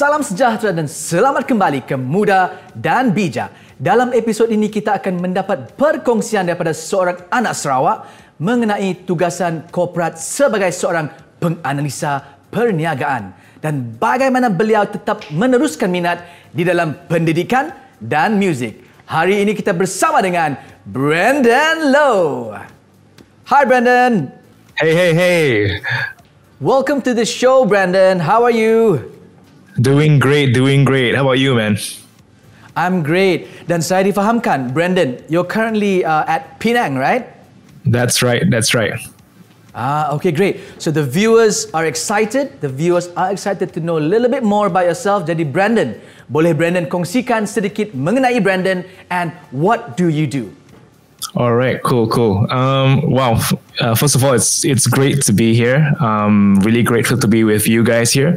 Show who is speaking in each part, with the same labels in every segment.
Speaker 1: Salam sejahtera dan selamat kembali ke Muda dan Bijak. Dalam episod ini kita akan mendapat perkongsian daripada seorang anak Sarawak mengenai tugasan korporat sebagai seorang penganalisa perniagaan dan bagaimana beliau tetap meneruskan minat di dalam pendidikan dan muzik. Hari ini kita bersama dengan Brandon Low. Hi Brandon.
Speaker 2: Hey, hey, hey.
Speaker 1: Welcome to the show, Brandon. How are you?
Speaker 2: Doing great, doing great. How about you, man?
Speaker 1: I'm great. Dan saya difahamkan, Brendan, you're currently uh, at Penang, right?
Speaker 2: That's right, that's right.
Speaker 1: Ah, okay, great. So the viewers are excited. The viewers are excited to know a little bit more about yourself. Jadi Brendan, boleh Brendan kongsikan sedikit mengenai Brendan and what do you do?
Speaker 2: All right, cool, cool. Um, wow. Uh, first of all, it's it's great to be here. Um, really grateful to be with you guys here.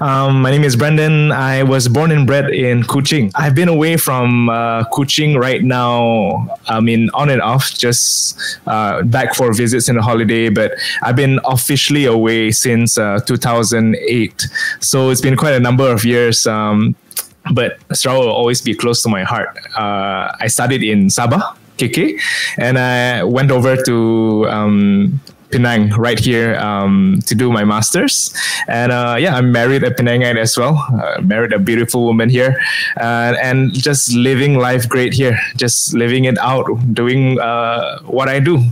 Speaker 2: Um, my name is Brendan. I was born and bred in Kuching. I've been away from uh, Kuching right now. I mean, on and off, just uh, back for visits in the holiday. But I've been officially away since uh, 2008. So it's been quite a number of years. Um, but Sarawak will always be close to my heart. Uh, I studied in Sabah And I went over to um, Penang right here um, to do my masters. And uh, yeah, I'm married a Penangite as well. Uh, married a beautiful woman here, uh, and just living life great here. Just living it out, doing uh, what I do.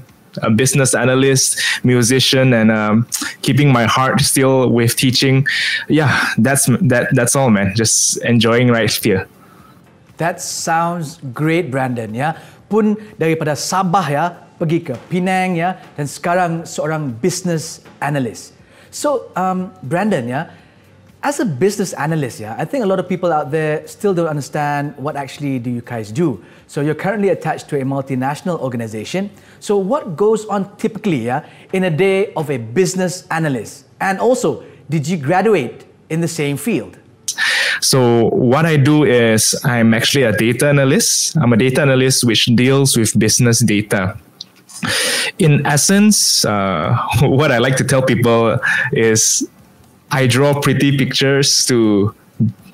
Speaker 2: A business analyst, musician, and um, keeping my heart still with teaching. Yeah, that's that. That's all, man. Just enjoying right here.
Speaker 1: That sounds great, Brendan. Ya, pun daripada Sabah ya pergi ke Penang ya dan sekarang seorang business analyst. So, um, Brendan ya, as a business analyst ya, I think a lot of people out there still don't understand what actually do you guys do. So you're currently attached to a multinational organization. So what goes on typically ya in a day of a business analyst? And also, did you graduate in the same field?
Speaker 2: So what I do is I'm actually a data analyst. I'm a data analyst which deals with business data. In essence, uh, what I like to tell people is I draw pretty pictures to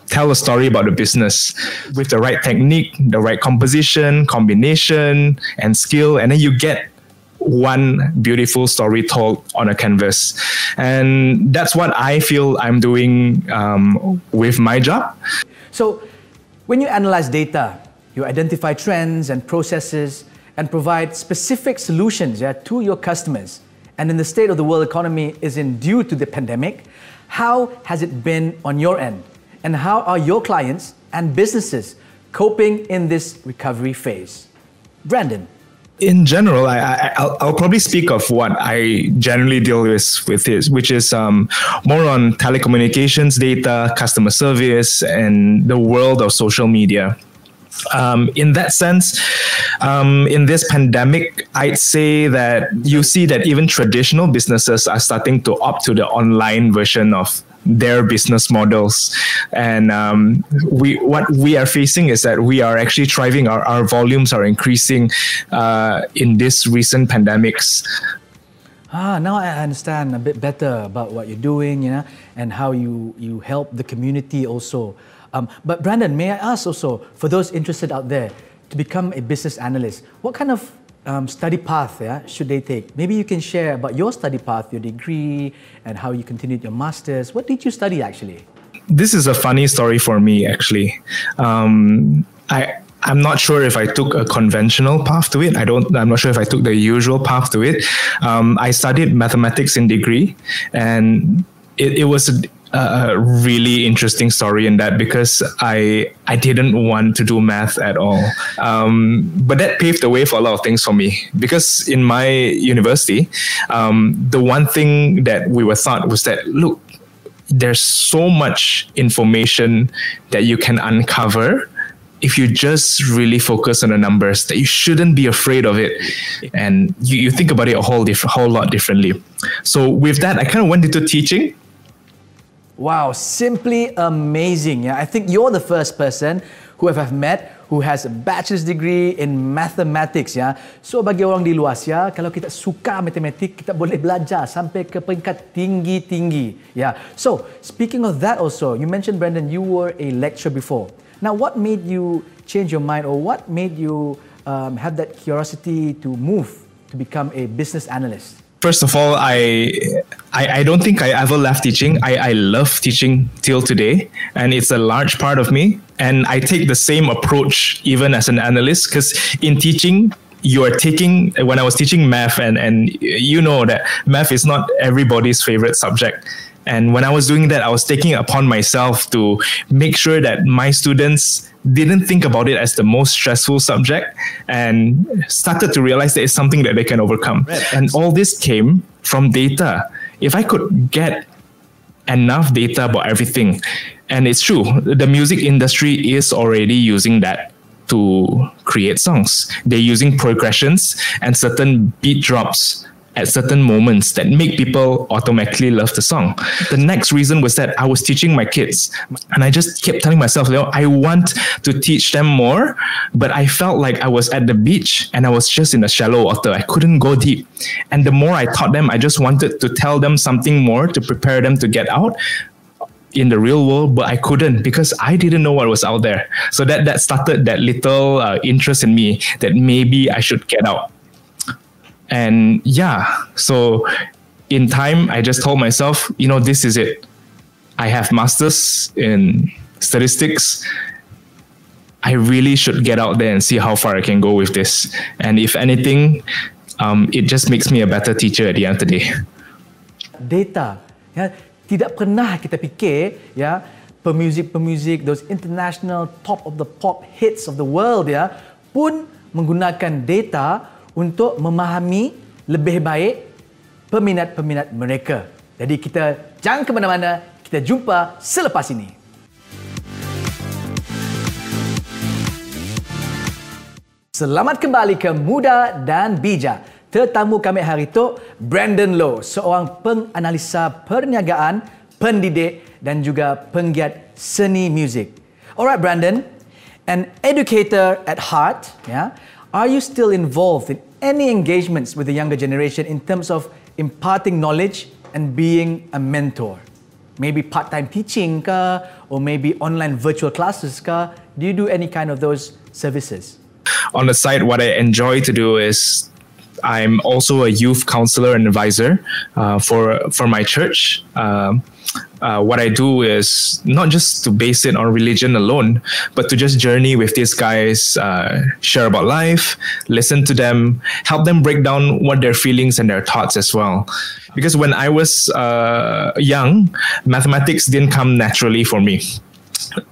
Speaker 2: tell a story about the business with the right technique, the right composition, combination, and skill, and then you get one beautiful story told on a canvas. And that's what I feel I'm doing um, with my job.
Speaker 1: So, when you analyze data, you identify trends and processes and provide specific solutions yeah, to your customers. And in the state of the world economy is in due to the pandemic, how has it been on your end? And how are your clients and businesses coping in this recovery phase? Brendan
Speaker 2: in general, I, I will probably speak of what I generally deal with with this, which is um, more on telecommunications data, customer service, and the world of social media. Um, in that sense, um, in this pandemic, I'd say that you see that even traditional businesses are starting to opt to the online version of their business models. And um, we what we are facing is that we are actually thriving. Our, our volumes are increasing uh, in this recent pandemics.
Speaker 1: Ah, now I understand a bit better about what you're doing, you know, and how you you help the community also. Um, but Brendan, may I ask also for those interested out there to become a business analyst, what kind of um, study path yeah, should they take? Maybe you can share about your study path, your degree, and how you continued your master's. What did you study actually?
Speaker 2: This is a funny story for me actually. Um, I I'm not sure if I took a conventional path to it. I don't. I'm not sure if I took the usual path to it. Um, I studied mathematics in degree, and it, it was a really interesting story in that because I I didn't want to do math at all. Um, but that paved the way for a lot of things for me because in my university, um, the one thing that we were taught was that look, there's so much information that you can uncover if you just really focus on the numbers that you shouldn't be afraid of it. And you, you think about it a whole different whole lot differently. So with that i kind of went into teaching
Speaker 1: Wow, simply amazing. Yeah, I think you're the first person who I've met who has a bachelor's degree in mathematics ya. So bagi orang di luar ya, kalau kita suka matematik, kita boleh belajar sampai ke peringkat tinggi-tinggi ya. So, speaking of that also, you mentioned Brendan you were a lecturer before. Now, what made you change your mind or what made you um, have that curiosity to move to become a business analyst?
Speaker 2: First of all, I, I, I don't think I ever left teaching. I, I love teaching till today, and it's a large part of me. And I take the same approach even as an analyst, because in teaching, you are taking when I was teaching math, and and you know that math is not everybody's favorite subject. And when I was doing that, I was taking it upon myself to make sure that my students didn't think about it as the most stressful subject and started to realize that it's something that they can overcome. And all this came from data. If I could get enough data about everything, and it's true, the music industry is already using that to create songs. They're using progressions and certain beat drops at certain moments that make people automatically love the song. The next reason was that I was teaching my kids and I just kept telling myself, you know, I want to teach them more, but I felt like I was at the beach and I was just in the shallow water. I couldn't go deep. And the more I taught them, I just wanted to tell them something more to prepare them to get out in the real world, but I couldn't because I didn't know what was out there. So that that started that little uh, interest in me that maybe I should get out and yeah, so in time, I just told myself, you know, this is it. I have masters in statistics. I really should get out there and see how far I can go with this. And if anything, um, it just makes me a better teacher at the end of the day.
Speaker 1: Data, ya, tidak pernah kita fikir, ya, pemuzik-pemuzik, those international top of the pop hits of the world, ya, pun menggunakan data untuk memahami lebih baik peminat-peminat mereka. Jadi kita jangan ke mana-mana, kita jumpa selepas ini. Selamat kembali ke Muda dan Bijak. Tetamu kami hari itu Brandon Low, seorang penganalisa perniagaan, pendidik dan juga penggiat seni muzik. Alright Brandon, an educator at heart, yeah, are you still involved in any engagements with the younger generation in terms of imparting knowledge and being a mentor? Maybe part-time teaching ka, or maybe online virtual classes ka? Do you do any kind of those services?
Speaker 2: On the side, what I enjoy to do is I'm also a youth counselor and advisor uh, for for my church. Um, uh, what I do is not just to base it on religion alone, but to just journey with these guys, uh, share about life, listen to them, help them break down what their feelings and their thoughts as well. Because when I was uh, young, mathematics didn't come naturally for me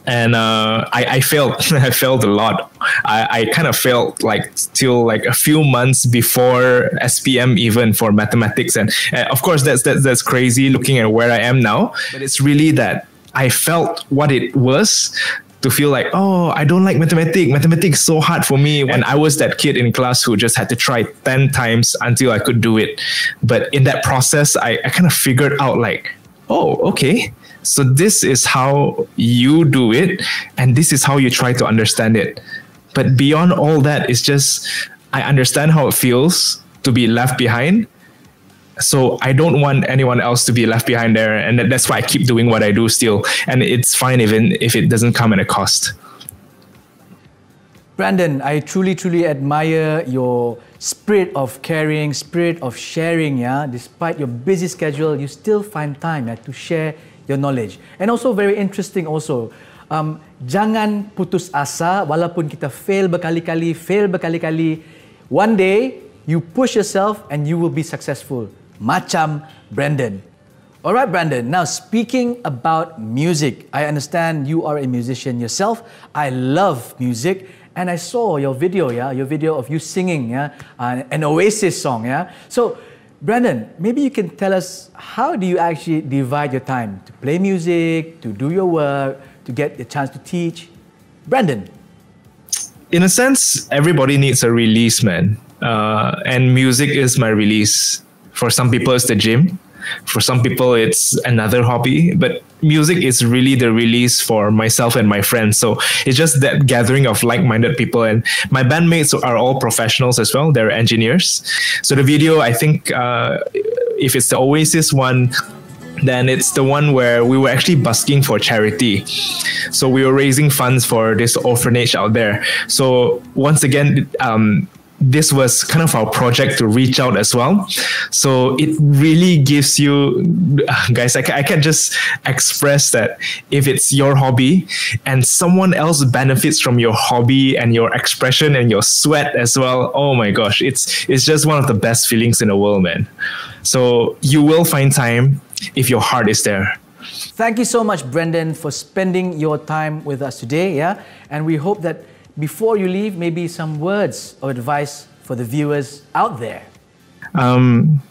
Speaker 2: and uh, I, I failed. I failed a lot. I, I kind of failed like till like a few months before SPM even for mathematics, and uh, of course that's, that's that's crazy looking at where I am now. But it's really that I felt what it was to feel like, oh, I don't like mathematics. Mathematics is so hard for me. When I was that kid in class who just had to try 10 times until I could do it. But in that process, I, I kind of figured out like, oh, okay, so this is how you do it, and this is how you try to understand it. But beyond all that, it's just I understand how it feels to be left behind. So I don't want anyone else to be left behind there, and that's why I keep doing what I do still. And it's fine even if it doesn't come at a cost.
Speaker 1: Brendan, I truly, truly admire your spirit of caring, spirit of sharing. Yeah, despite your busy schedule, you still find time yeah, to share your knowledge. And also very interesting also, um, jangan putus asa walaupun kita fail berkali-kali, fail berkali-kali. One day, you push yourself and you will be successful. Macam Brendan. Alright, Brendan. Now, speaking about music, I understand you are a musician yourself. I love music. And I saw your video, yeah, your video of you singing, yeah, uh, an Oasis song, yeah. So, Brendan, maybe you can tell us how do you actually divide your time to play music, to do your work, to get the chance to teach? Brendan.
Speaker 2: In a sense, everybody needs a release, man. Uh, and music is my release. For some people, it's the gym. For some people, it's another hobby. But music is really the release for myself and my friends. So it's just that gathering of like-minded people, and my bandmates are all professionals as well. They're engineers. So the video, I think, uh, if it's the Oasis one, then it's the one where we were actually busking for charity. So we were raising funds for this orphanage out there. So once again, um, this was kind of our project to reach out as well. So it really gives you, guys, I, I can't just express that if it's your hobby and someone else benefits from your hobby and your expression and your sweat as well. Oh my gosh, it's it's just one of the best feelings in the world, man. So you will find time if your heart is there.
Speaker 1: Thank you so much, Brendan, for spending your time with us today. Yeah, and we hope that before you leave, maybe some words of advice for the viewers out there.
Speaker 2: Um,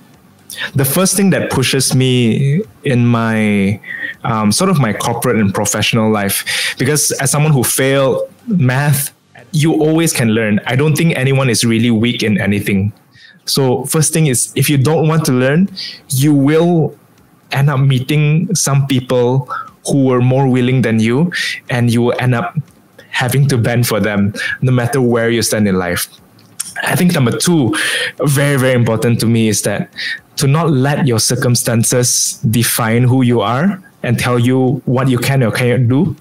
Speaker 2: the first thing that pushes me in my um, sort of my corporate and professional life, because as someone who failed math, you always can learn. I don't think anyone is really weak in anything. So first thing is if you don't want to learn, you will end up meeting some people who were more willing than you, and you will end up having to bend for them no matter where you stand in life. I think number two, very, very important to me is that to not let your circumstances define who you are and tell you what you can or cannot do,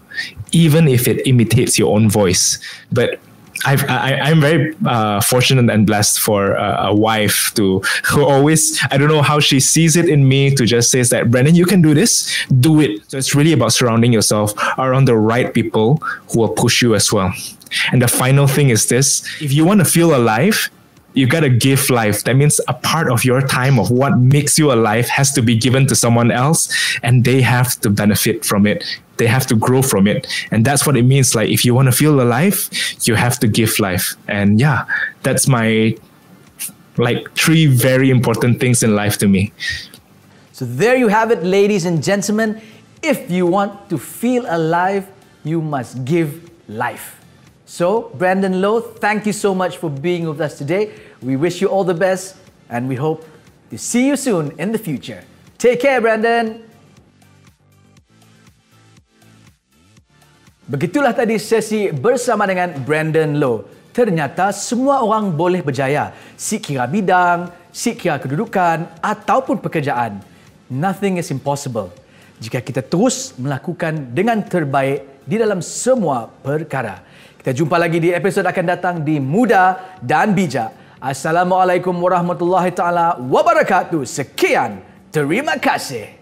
Speaker 2: even if it imitates your own voice. But I've, I, I'm very uh, fortunate and blessed for a, a, wife to who always I don't know how she sees it in me to just says that Brendan you can do this do it so it's really about surrounding yourself around the right people who will push you as well and the final thing is this if you want to feel alive you got to give life. That means a part of your time of what makes you alive has to be given to someone else and they have to benefit from it. They have to grow from it. And that's what it means. Like, if you want to feel alive, you have to give life. And yeah, that's my like three very important things in life to me.
Speaker 1: So there you have it, ladies and gentlemen. If you want to feel alive, you must give life. So, Brendan Lo, thank you so much for being with us today. We wish you all the best and we hope to see you soon in the future. Take care, Brendan. Begitulah tadi sesi bersama dengan Brandon Lowe. Ternyata semua orang boleh berjaya. Sikira bidang, sikira kedudukan ataupun pekerjaan. Nothing is impossible. Jika kita terus melakukan dengan terbaik di dalam semua perkara. Kita jumpa lagi di episod akan datang di Muda dan Bijak. Assalamualaikum warahmatullahi taala wabarakatuh. Sekian. Terima kasih.